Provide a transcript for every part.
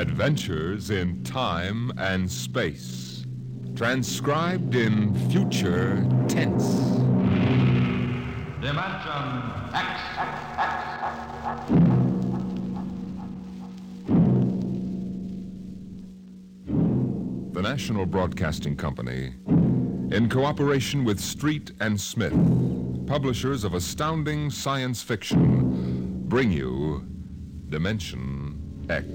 Adventures in Time and Space. Transcribed in future tense. Dimension X. The National Broadcasting Company, in cooperation with Street and Smith, publishers of astounding science fiction, bring you Dimension X.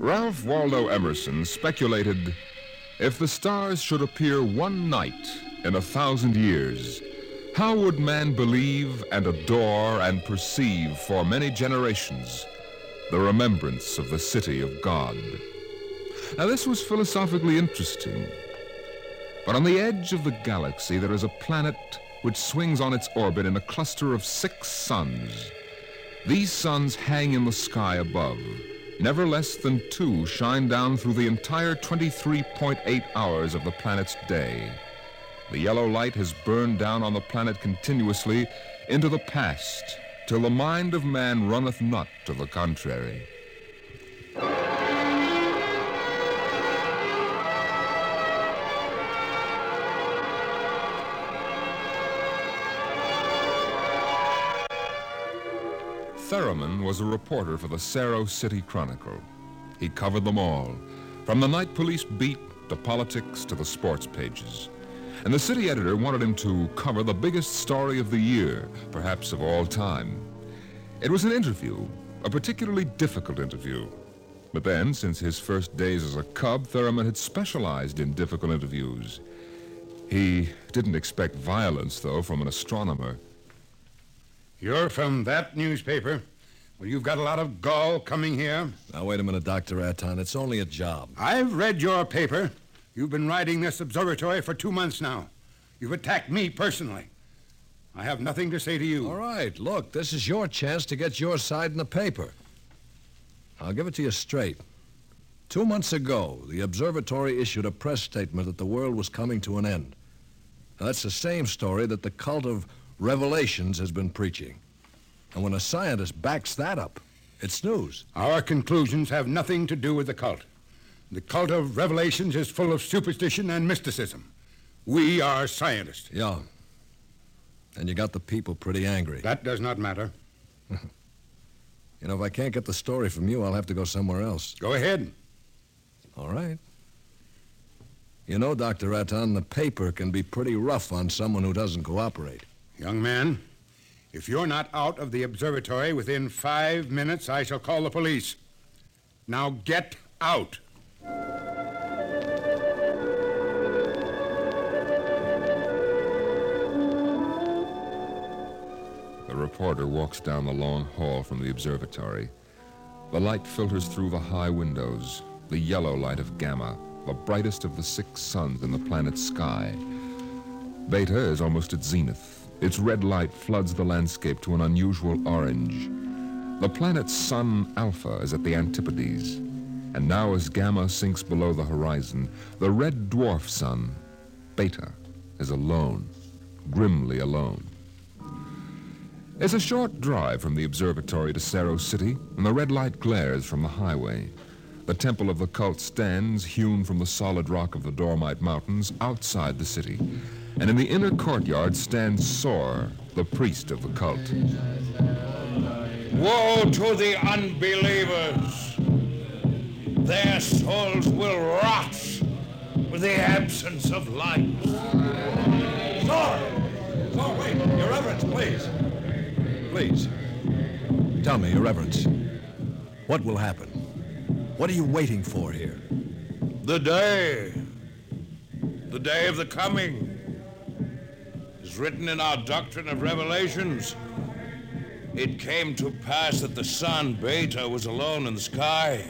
Ralph Waldo Emerson speculated if the stars should appear one night in a thousand years, how would man believe and adore and perceive for many generations the remembrance of the city of God? Now, this was philosophically interesting. But on the edge of the galaxy, there is a planet which swings on its orbit in a cluster of six suns. These suns hang in the sky above. Never less than two shine down through the entire 23.8 hours of the planet's day. The yellow light has burned down on the planet continuously into the past, till the mind of man runneth not to the contrary. Theremon was a reporter for the Saro City Chronicle. He covered them all, from the night police beat to politics to the sports pages. And the city editor wanted him to cover the biggest story of the year, perhaps of all time. It was an interview, a particularly difficult interview. But then, since his first days as a cub, Theremon had specialized in difficult interviews. He didn't expect violence, though, from an astronomer. You're from that newspaper? Well, you've got a lot of gall coming here. Now, wait a minute, Dr. Aton. It's only a job. I've read your paper. You've been riding this observatory for two months now. You've attacked me personally. I have nothing to say to you. All right, look, this is your chance to get your side in the paper. I'll give it to you straight. Two months ago, the observatory issued a press statement that the world was coming to an end. Now, that's the same story that the cult of revelations has been preaching. And when a scientist backs that up, it's news. Our conclusions have nothing to do with the cult. The cult of revelations is full of superstition and mysticism. We are scientists. Yeah. And you got the people pretty angry. That does not matter. You know, if I can't get the story from you, I'll have to go somewhere else. Go ahead. All right. You know, Dr. Aton, the paper can be pretty rough on someone who doesn't cooperate. Young man, if you're not out of the observatory within five minutes, I shall call the police. Now get out. The reporter walks down the long hall from the observatory. The light filters through the high windows, the yellow light of Gamma, the brightest of the six suns in the planet's sky. Beta is almost at zenith. Its red light floods the landscape to an unusual orange. The planet's sun Alpha is at the antipodes. And now, as Gamma sinks below the horizon, the red dwarf sun, Beta, is alone, grimly alone. It's a short drive from the observatory to Saro City, and the red light glares from the highway. The temple of the cult stands, hewn from the solid rock of the Dormite Mountains, outside the city. And in the inner courtyard stands Sor, the priest of the cult. Woe to the unbelievers! Their souls will rot with the absence of light. Sor! Sor, wait! Your Reverence, please. Please. Tell me, Your Reverence, what will happen? What are you waiting for here? The day, the day of the coming, is written in our doctrine of revelations. It came to pass that the sun, Beta, was alone in the sky.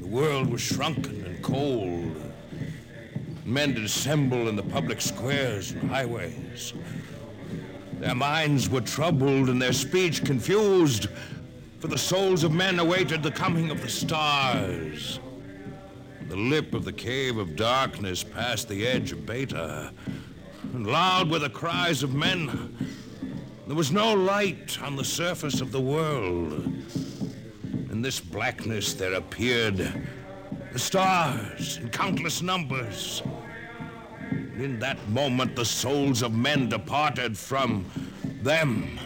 The world was shrunken and cold. Men did assemble in the public squares and highways. Their minds were troubled and their speech confused, for the souls of men awaited the coming of the stars. The lip of the cave of darkness past the edge of Beta. and loud were the cries of men. There was no light on the surface of the world. In this blackness there appeared the stars in countless numbers. And in that moment the souls of men departed from them.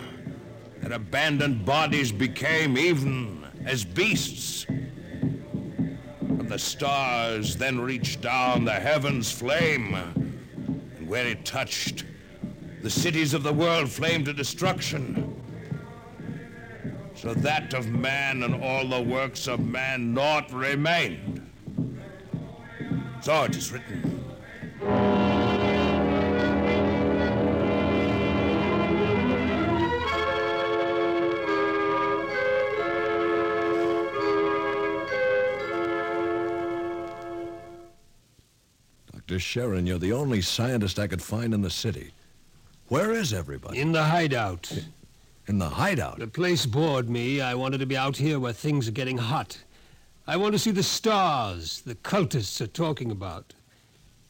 Their abandoned bodies became even as beasts. And the stars then reached down the heavens' flame, and where it touched, the cities of the world flamed to destruction. So that of man and all the works of man naught remained. So it is written. Dr. Sheerin, you're the only scientist I could find in the city. Where is everybody? In the hideout. In the hideout. The place bored me. I wanted to be out here where things are getting hot. I want to see the stars the cultists are talking about.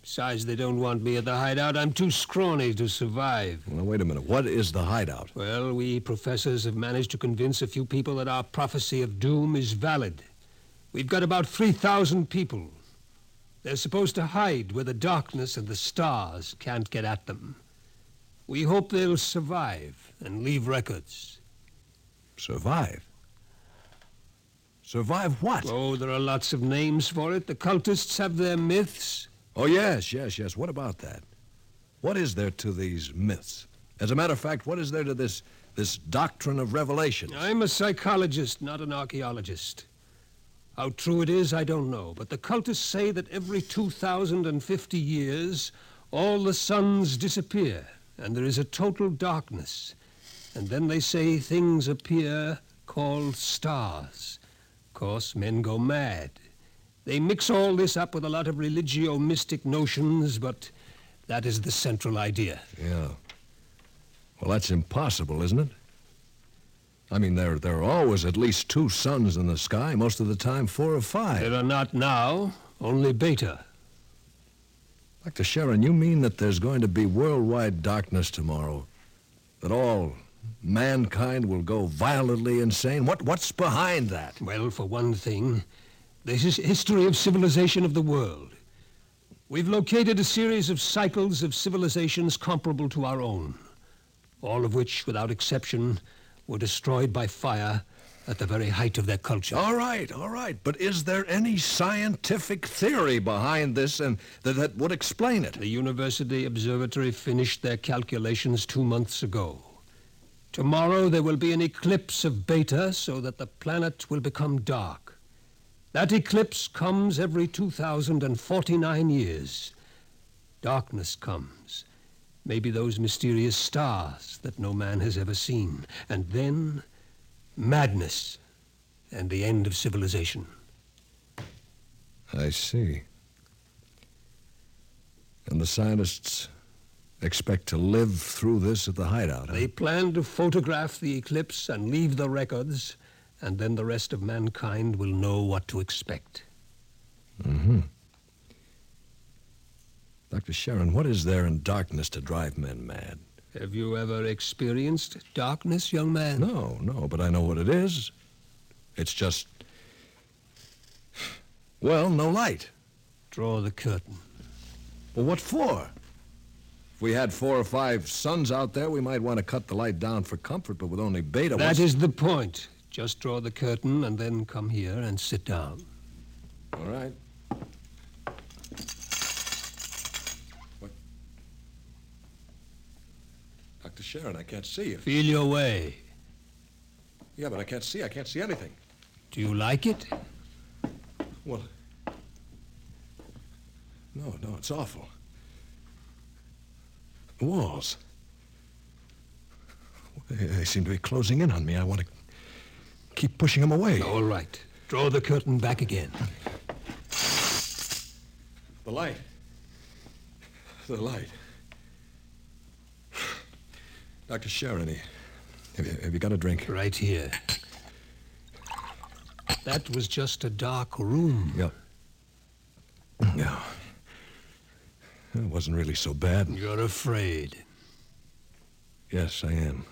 Besides, they don't want me at the hideout. I'm too scrawny to survive. Well, wait a minute. What is the hideout? Well, we professors have managed to convince a few people that our prophecy of doom is valid. We've got about 3,000 people. They're supposed to hide where the darkness and the stars can't get at them. We hope they'll survive and leave records. Survive? Survive what? Oh, there are lots of names for it. The cultists have their myths. Oh, yes, yes, yes. What about that? What is there to these myths? As a matter of fact, what is there to this this doctrine of revelation? I'm a psychologist, not an archaeologist. How true it is, I don't know, but the cultists say that every 2,050 years, all the suns disappear, and there is a total darkness. And then they say things appear called stars. Of course, men go mad. They mix all this up with a lot of religio mystic notions, but that is the central idea. Yeah. Well, that's impossible, isn't it? I mean, there, there are always at least two suns in the sky, most of the time four or five. There are not now, only beta. Dr. Sheerin, you mean that there's going to be worldwide darkness tomorrow? That all mankind will go violently insane? What, what's behind that? Well, for one thing, this is history of civilization of the world. We've located a series of cycles of civilizations comparable to our own, all of which, without exception, were destroyed by fire at the very height of their culture. All right, all right. But is there any scientific theory behind this and that, that would explain it? The University Observatory finished their calculations two months ago. Tomorrow there will be an eclipse of Beta so that the planet will become dark. That eclipse comes every 2,049 years. Darkness comes. Maybe those mysterious stars that no man has ever seen. And then madness and the end of civilization. I see. And the scientists expect to live through this at the hideout. huh? They plan to photograph the eclipse and leave the records, and then the rest of mankind will know what to expect. Mm-hmm. Dr. Sheerin, what is there in darkness to drive men mad? Have you ever experienced darkness, young man? No, no, but I know what it is. It's just. Well, no light. Draw the curtain. Well, what for? If we had four or five suns out there, we might want to cut the light down for comfort, but with only beta. That is the point. Just draw the curtain and then come here and sit down. All right. Sheerin, I can't see you. Feel your way. Yeah, but I can't see. I can't see anything. Do you like it? Well, no, no, it's awful. The walls. They, they seem to be closing in on me. I want to keep pushing them away. All right. Draw the curtain back again. The light. The light. Dr. Sheerin, have you, have you got a drink? Right here. That was just a dark room. Yeah. Yeah. It wasn't really so bad. You're afraid. Yes, I am.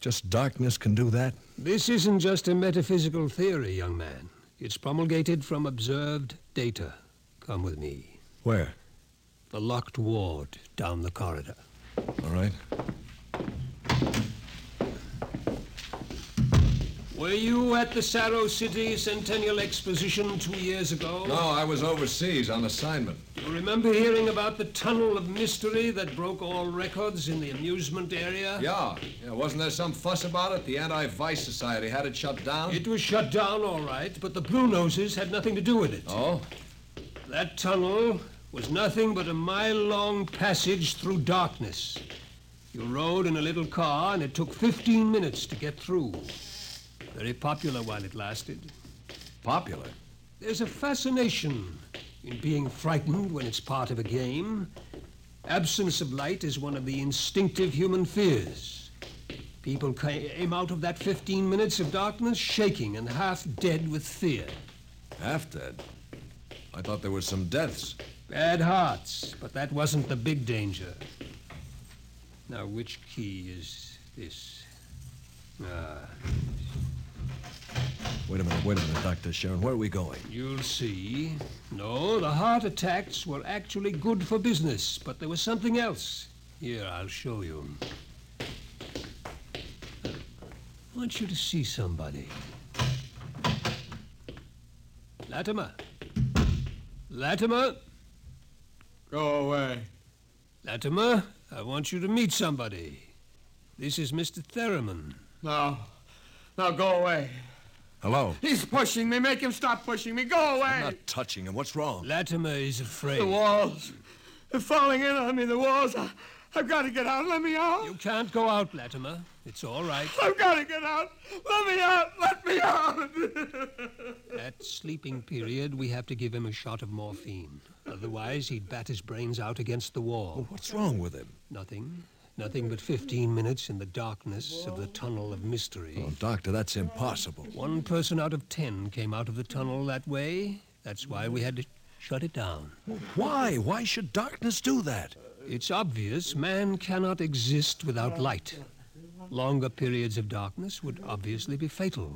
Just darkness can do that? This isn't just a metaphysical theory, young man. It's promulgated from observed data. Come with me. Where? The locked ward down the corridor. All right. Were you at the Saro City Centennial Exposition two years ago? No, I was overseas on assignment. Do you remember hearing about the tunnel of mystery that broke all records in the amusement area? Yeah. yeah. Wasn't there some fuss about it? The Anti-Vice Society had it shut down? It was shut down, all right, but the Blue Noses had nothing to do with it. Oh? That tunnel was nothing but a mile-long passage through darkness. You rode in a little car, and it took 15 minutes to get through. Very popular while it lasted. Popular? There's a fascination in being frightened when it's part of a game. Absence of light is one of the instinctive human fears. People came out of that 15 minutes of darkness shaking and half dead with fear. Half dead? I thought there were some deaths. Bad hearts, but that wasn't the big danger. Now, which key is this? Ah, Wait a minute, wait a minute, Dr. Sheerin. Where are we going? you'll see. No, the heart attacks were actually good for business, but there was something else. Here, I'll show you. I want you to see somebody. Latimer. Latimer. Go away. Latimer, I want you to meet somebody. This is Mr. Theremon. No. Now go away. Hello? He's pushing me. Make him stop pushing me. Go away. I'm not touching him. What's wrong? Latimer is afraid. The walls. They're falling in on me. The walls. I, I've got to get out. Let me out. You can't go out, Latimer. It's all right. I've got to get out. Let me out. Let me out. At sleeping period, we have to give him a shot of morphine. Otherwise, he'd bat his brains out against the wall. What's wrong with him? Nothing. Nothing but 15 minutes in the darkness of the tunnel of mystery. Oh, Doctor, that's impossible. One person out of ten came out of the tunnel that way. That's why we had to shut it down. Why? Why should darkness do that? It's obvious man cannot exist without light. Longer periods of darkness would obviously be fatal.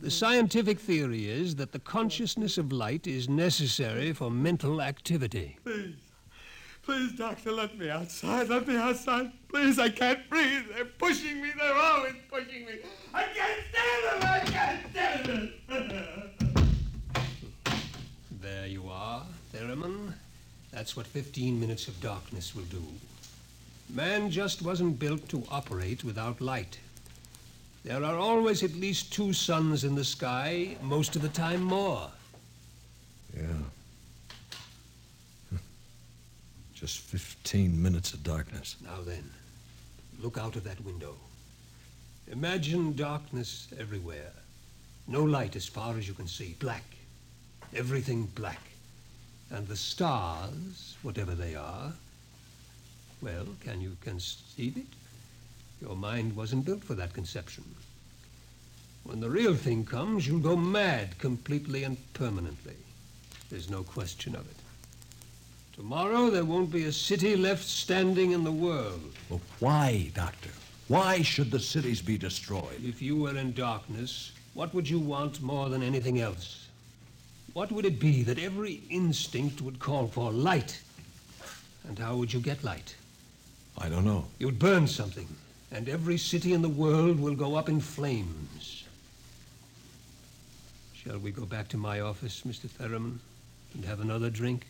The scientific theory is that the consciousness of light is necessary for mental activity. Please. Please, doctor, let me outside. Let me outside. Please, I can't breathe. They're pushing me. They're always pushing me. I can't stand it. I can't stand it. There you are, Theremon. That's what 15 minutes of darkness will do. Man just wasn't built to operate without light. There are always at least two suns in the sky, most of the time more. Yeah. Just 15 minutes of darkness. Now then, look out of that window. Imagine darkness everywhere. No light as far as you can see. Black. Everything black. And the stars, whatever they are, well, can you conceive it? Your mind wasn't built for that conception. When the real thing comes, you'll go mad completely and permanently. There's no question of it. Tomorrow there won't be a city left standing in the world. Well, why, Doctor? Why should the cities be destroyed? If you were in darkness, what would you want more than anything else? What would it be that every instinct would call for? Light. And how would you get light? I don't know. You'd burn something, and every city in the world will go up in flames. Shall we go back to my office, Mr. Theremon, and have another drink?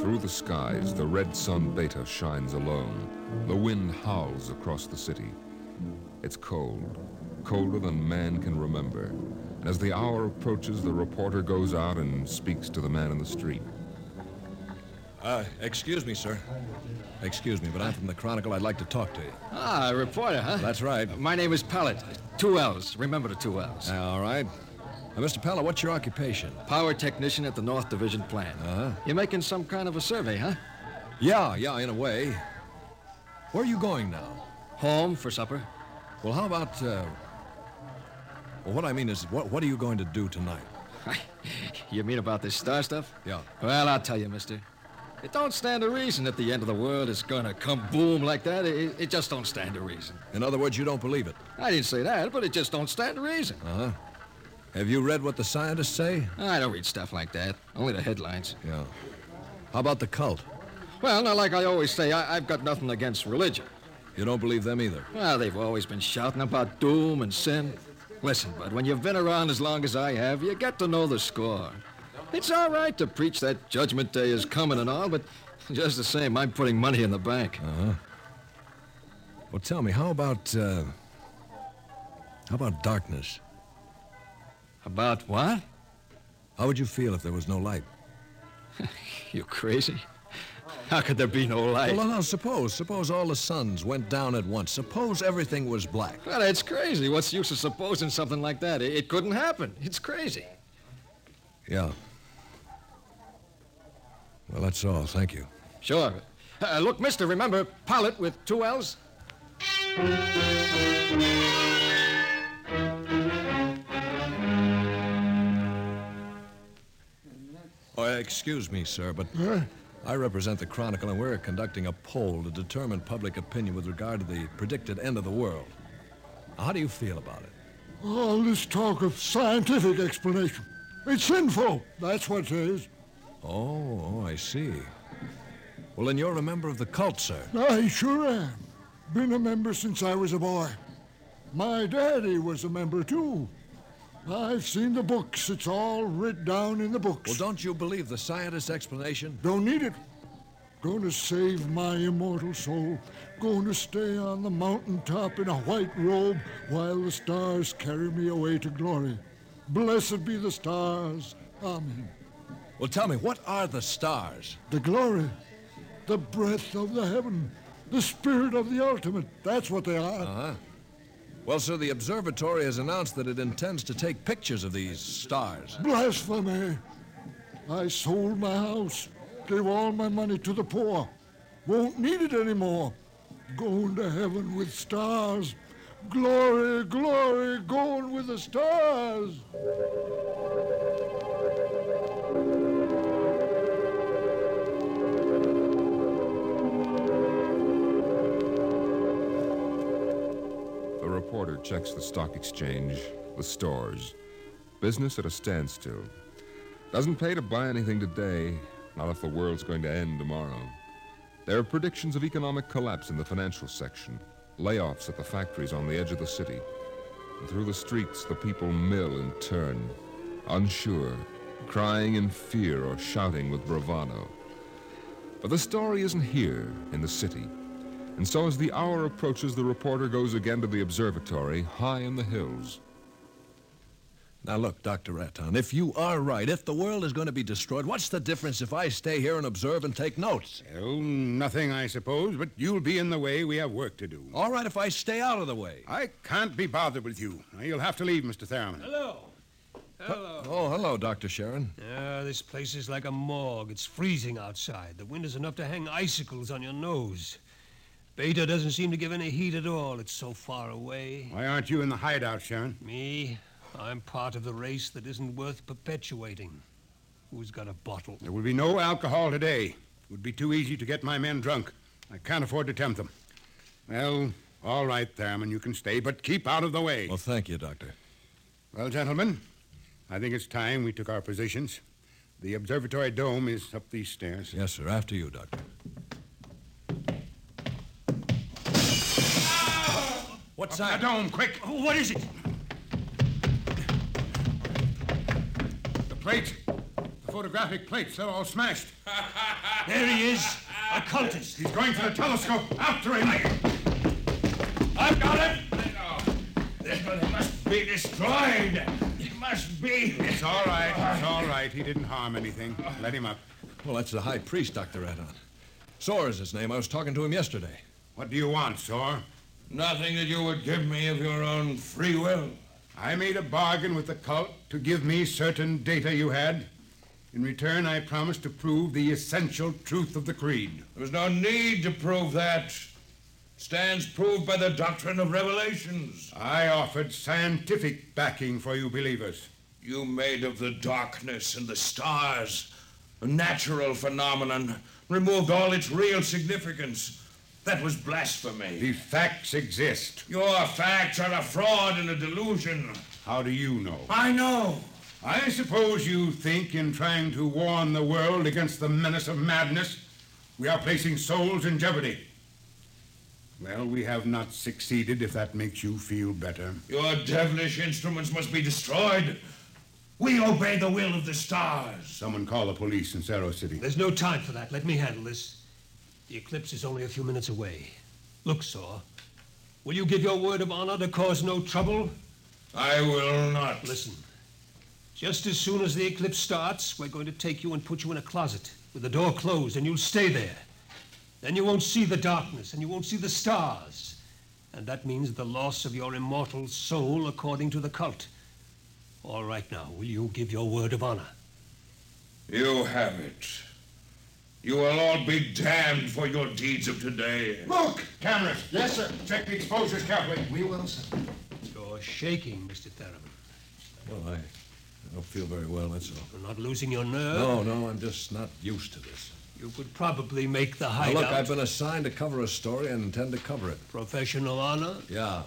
Through the skies, the red sun Beta shines alone. The wind howls across the city. It's cold, colder than man can remember. And as the hour approaches, the reporter goes out and speaks to the man in the street. Uh, excuse me, sir. Excuse me, but I'm from the Chronicle. I'd like to talk to you. Ah, a reporter, huh? That's right. My name is Pellet. Two L's. Remember the two L's. Uh, all right. Uh, Mr. Pella, what's your occupation? Power technician at the North Division plant. Uh-huh. You're making some kind of a survey, huh? Yeah, yeah, in a way. Where are you going now? Home for supper. Well, how about, uh... Well, what I mean is, what, what are you going to do tonight? you mean about this star stuff? Yeah. Well, I'll tell you, mister. It don't stand a reason that the end of the world is gonna come boom like that. It, it just don't stand a reason. In other words, you don't believe it. I didn't say that, but it just don't stand a reason. Uh-huh. Have you read what the scientists say? I don't read stuff like that. Only the headlines. Yeah. How about the cult? Well, now, like I always say, I, I've got nothing against religion. You don't believe them either. Well, they've always been shouting about doom and sin. Listen, bud, when you've been around as long as I have, you get to know the score. It's all right to preach that Judgment Day is coming and all, but just the same, I'm putting money in the bank. Uh-huh. Well, tell me, how about, uh... How about darkness? About what? How would you feel if there was no light? You crazy? How could there be no light? Well, now, suppose, suppose all the suns went down at once. Suppose everything was black. Well, it's crazy. What's the use of supposing something like that? It, it couldn't happen. It's crazy. Yeah. Well, that's all. Thank you. Sure. Uh, look, mister, remember pilot with two L's? Oh, excuse me, sir, but I represent the Chronicle, and we're conducting a poll to determine public opinion with regard to the predicted end of the world. How do you feel about it? All this talk of scientific explanation. It's sinful. That's what it is. Oh, oh, I see. Well, then you're a member of the cult, sir. I sure am. Been a member since I was a boy. My daddy was a member, too. I've seen the books. It's all writ down in the books. Well, don't you believe the scientist's explanation? Don't need it. Going to save my immortal soul. Going to stay on the mountaintop in a white robe while the stars carry me away to glory. Blessed be the stars. Amen. Well, tell me, what are the stars? The glory, the breath of the heaven, the spirit of the ultimate. That's what they are. Uh-huh. Well, sir, the observatory has announced that it intends to take pictures of these stars. Blasphemy. I sold my house, gave all my money to the poor. Won't need it anymore. Going to heaven with stars. Glory, glory, going with the stars. Reporter checks the stock exchange, the stores. Business at a standstill. Doesn't pay to buy anything today, not if the world's going to end tomorrow. There are predictions of economic collapse in the financial section, layoffs at the factories on the edge of the city. And through the streets, the people mill and turn, unsure, crying in fear or shouting with bravado. But the story isn't here in the city. And so as the hour approaches, the reporter goes again to the observatory high in the hills. Now, look, Dr. Aton, if you are right, if the world is going to be destroyed, what's the difference if I stay here and observe and take notes? Well, nothing, I suppose, but you'll be in the way. We have work to do. All right if I stay out of the way. I can't be bothered with you. You'll have to leave, Mr. Theremon. Hello. Hello. Oh, hello, Dr. Sheerin. Ah, this place is like a morgue. It's freezing outside. The wind is enough to hang icicles on your nose. Beta doesn't seem to give any heat at all. It's so far away. Why aren't you in the hideout, Sheerin? Me, I'm part of the race that isn't worth perpetuating. Who's got a bottle? There will be no alcohol today. It would be too easy to get my men drunk. I can't afford to tempt them. Well, all right, Theremon, you can stay, but keep out of the way. Well, thank you, Doctor. Well, gentlemen, I think it's time we took our positions. The observatory dome is up these stairs. Yes, sir. After you, Doctor. What's Up that? the dome, quick! What is it? The plates, the photographic plates, they're all smashed. There he is. A cultist. He's going for the telescope. After him! I've got it! It must be destroyed. It must be. It's all right. It's all right. He didn't harm anything. Let him up. Well, that's the high priest, Dr. Aton. Sor is his name. I was talking to him yesterday. What do you want, Sor? Nothing that you would give me of your own free will. I made a bargain with the cult to give me certain data you had. In return, I promised to prove the essential truth of the creed. There was no need to prove that. stands proved by the doctrine of revelations. I offered scientific backing for you believers. You made of the darkness and the stars a natural phenomenon, removed all its real significance. That was blasphemy. The facts exist. Your facts are a fraud and a delusion. How do you know? I know. I suppose you think in trying to warn the world against the menace of madness, we are placing souls in jeopardy. Well, we have not succeeded, if that makes you feel better. Your devilish instruments must be destroyed. We obey the will of the stars. Someone call the police in Saro City. There's no time for that. Let me handle this. The eclipse is only a few minutes away. Look, Sor. Will you give your word of honor to cause no trouble? I will not. Listen. Just as soon as the eclipse starts, we're going to take you and put you in a closet with the door closed, and you'll stay there. Then you won't see the darkness, and you won't see the stars. And that means the loss of your immortal soul according to the cult. All right now, will you give your word of honor? You have it. You will all be damned for your deeds of today. Look! Cameras! Yes, sir. Check the exposures carefully. We will, sir. You're shaking, Mr. Theremon. Well, I, I don't feel very well, that's all. You're not losing your nerve? No, no, I'm just not used to this. You could probably make the Now, look, I've been assigned to cover a story and intend to cover it. Professional honor? Yeah.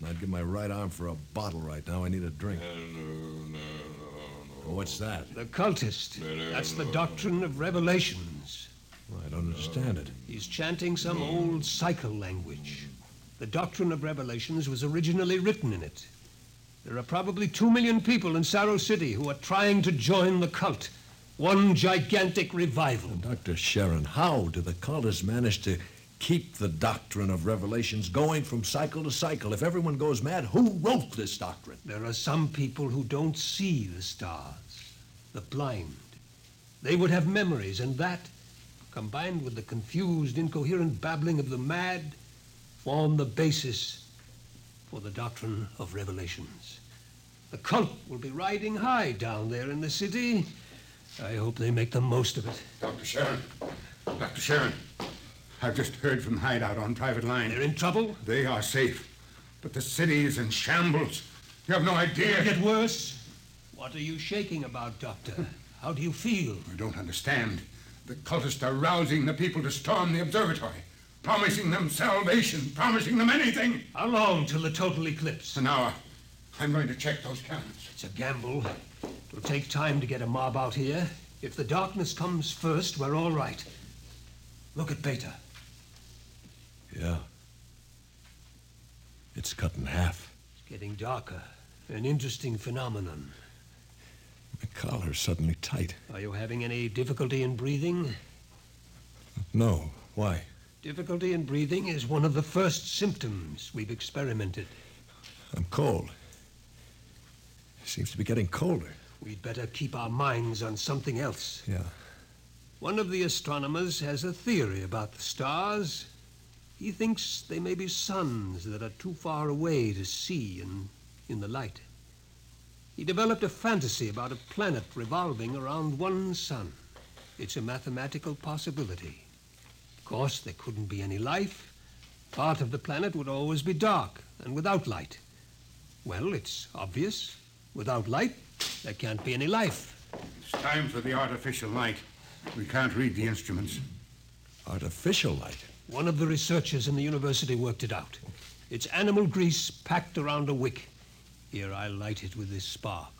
And I'd give my right arm for a bottle right now. I need a drink. Oh, What's that? The cultist. That's the doctrine of revelations. Well, I don't understand it. He's chanting some hmm. old cycle language. The doctrine of revelations was originally written in it. There are probably two million people in Saro City who are trying to join the cult. One gigantic revival. Dr. Sheerin, how do the cultists manage to keep the doctrine of revelations going from cycle to cycle? If everyone goes mad, who wrote this doctrine? There are some people who don't see the stars, the blind. They would have memories, and that, combined with the confused, incoherent babbling of the mad, form the basis for the doctrine of revelations. The cult will be riding high down there in the city. I hope they make the most of it. Dr. Sheerin. Dr. Sheerin. I've just heard from Hideout on private line. They're in trouble? They are safe. But the city is in shambles. You have no idea. It'll get worse. What are you shaking about, Doctor? How do you feel? I don't understand. The cultists are rousing the people to storm the observatory, promising them salvation, promising them anything. How long till the total eclipse? An hour. I'm going to check those cannons. It's a gamble. It'll take time to get a mob out here. If the darkness comes first, we're all right. Look at Beta. Yeah. It's cut in half. It's getting darker. An interesting phenomenon. My collar's suddenly tight. Are you having any difficulty in breathing? No. Why? Difficulty in breathing is one of the first symptoms we've experimented. I'm cold. It seems to be getting colder. We'd better keep our minds on something else. Yeah. One of the astronomers has a theory about the stars. He thinks they may be suns that are too far away to see in, in the light. He developed a fantasy about a planet revolving around one sun. It's a mathematical possibility. Of course, there couldn't be any life. Part of the planet would always be dark and without light. Well, it's obvious. Without light, there can't be any life. It's time for the artificial light. We can't read the instruments. Artificial light. One of the researchers in the university worked it out. It's animal grease packed around a wick. Here, I'll light it with this spark.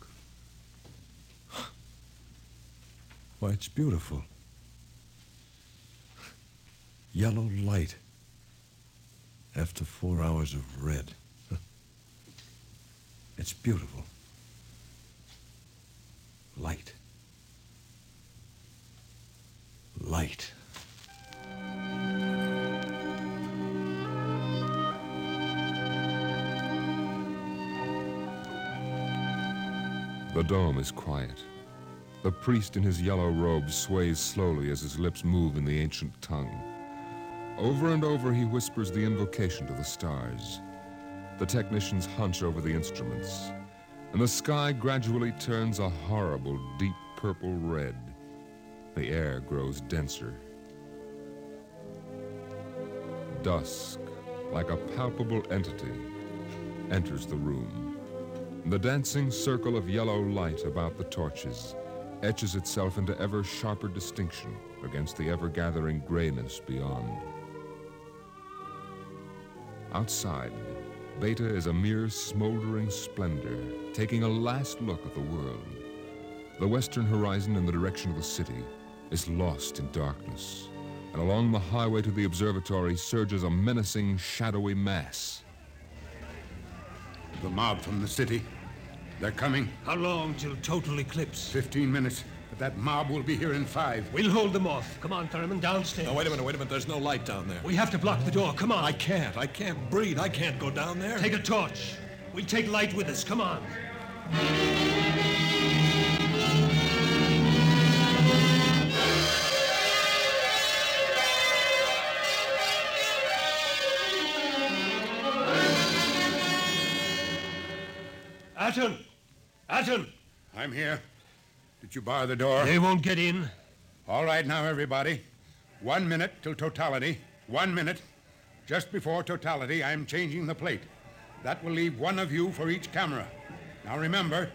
Why, it's beautiful. Yellow light. After four hours of red. It's beautiful. Light. Light. The dome is quiet. The priest in his yellow robe sways slowly as his lips move in the ancient tongue. Over and over he whispers the invocation to the stars. The technicians hunch over the instruments, and the sky gradually turns a horrible deep purple red. The air grows denser. dusk, like a palpable entity, enters the room. The dancing circle of yellow light about the torches etches itself into ever sharper distinction against the ever gathering grayness beyond. Outside, Beta is a mere smoldering splendor, taking a last look at the world. The western horizon in the direction of the city is lost in darkness, and along the highway to the observatory surges a menacing, shadowy mass. The mob from the city. They're coming. How long till total eclipse? Fifteen minutes. But that mob will be here in five. We'll hold them off. Come on, Theremon, downstairs. Now, wait a minute, wait a minute. There's no light down there. We have to block the door. Come on. I can't. I can't breathe. I can't go down there. Take a torch. We'll take light with us. Come on. Aton! Aton! I'm here. Did you bar the door? They won't get in. All right, now, everybody. One minute till totality. One minute. Just before totality, I'm changing the plate. That will leave one of you for each camera. Now remember,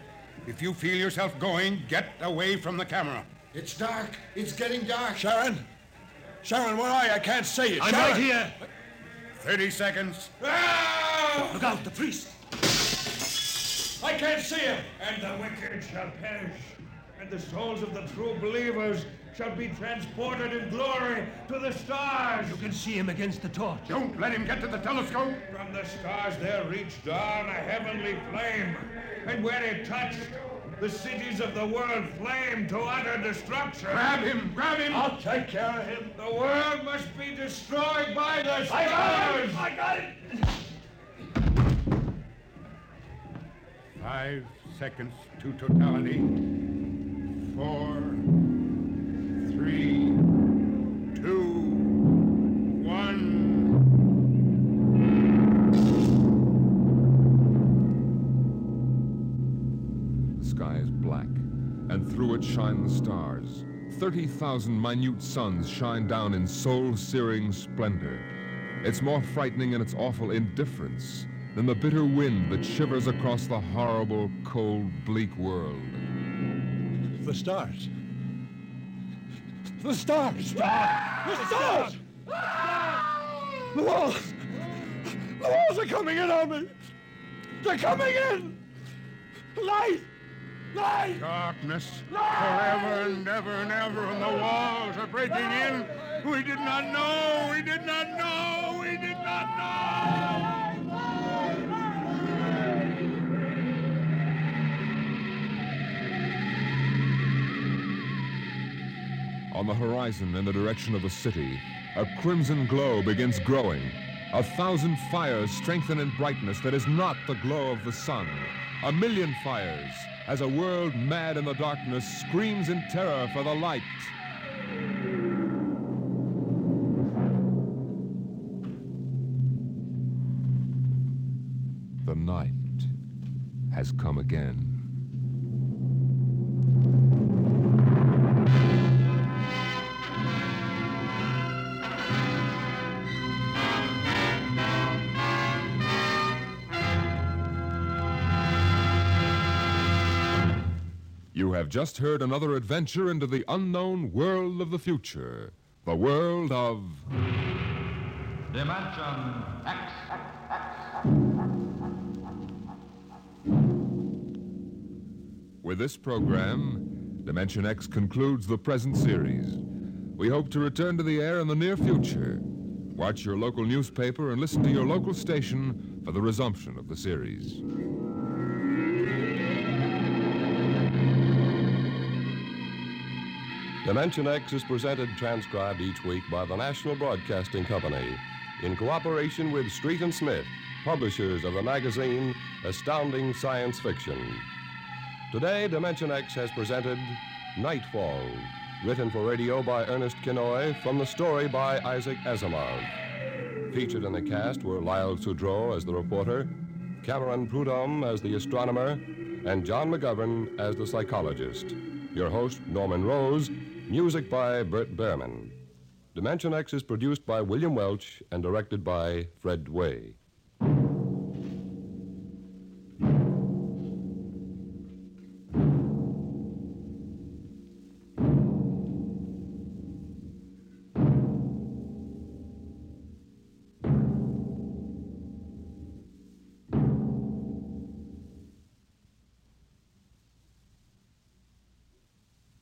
if you feel yourself going, get away from the camera. It's dark. It's getting dark. Sheerin? Sheerin, where are you? I can't see you. I'm Sheerin! right here. 30 seconds. Ah! Look out, the priest. I can't see him. And the wicked shall perish, and the souls of the true believers shall be transported in glory to the stars. You can see him against the torch. Don't let him get to the telescope. From the stars there reached down a heavenly flame, and where it touched, the cities of the world flamed to utter destruction. Grab him, grab him. I'll take care of him. The world must be destroyed by the stars. I got it. Five seconds to totality. Four, three, two, one. The sky is black, and through it shine the stars. 30,000 minute suns shine down in soul searing splendor. It's more frightening in its awful indifference than the bitter wind that shivers across the horrible, cold, bleak world. The stars. The stars. The stars. The walls. The walls are coming in on me. They're coming in. Light. Light. Darkness forever and ever and ever, and the walls are breaking in. We did not know. We did not know. We did not know. On the horizon in the direction of the city, a crimson glow begins growing. A thousand fires strengthen in brightness that is not the glow of the sun. A million fires as a world mad in the darkness screams in terror for the light. The night has come again. Have just heard another adventure into the unknown world of the future. The world of. Dimension X. With this program, Dimension X concludes the present series. We hope to return to the air in the near future. Watch your local newspaper and listen to your local station for the resumption of the series. Dimension X is presented transcribed each week by the National Broadcasting Company in cooperation with Street and Smith, publishers of the magazine Astounding Science Fiction. Today, Dimension X has presented Nightfall, written for radio by Ernest Kinoy from the story by Isaac Asimov. Featured in the cast were Lyle Sudrow as the reporter, Cameron Prudhomme as the astronomer, and John McGovern as the psychologist. Your host, Norman Rose, music by Bert Behrman. Dimension X is produced by William Welch and directed by Fred Weihe.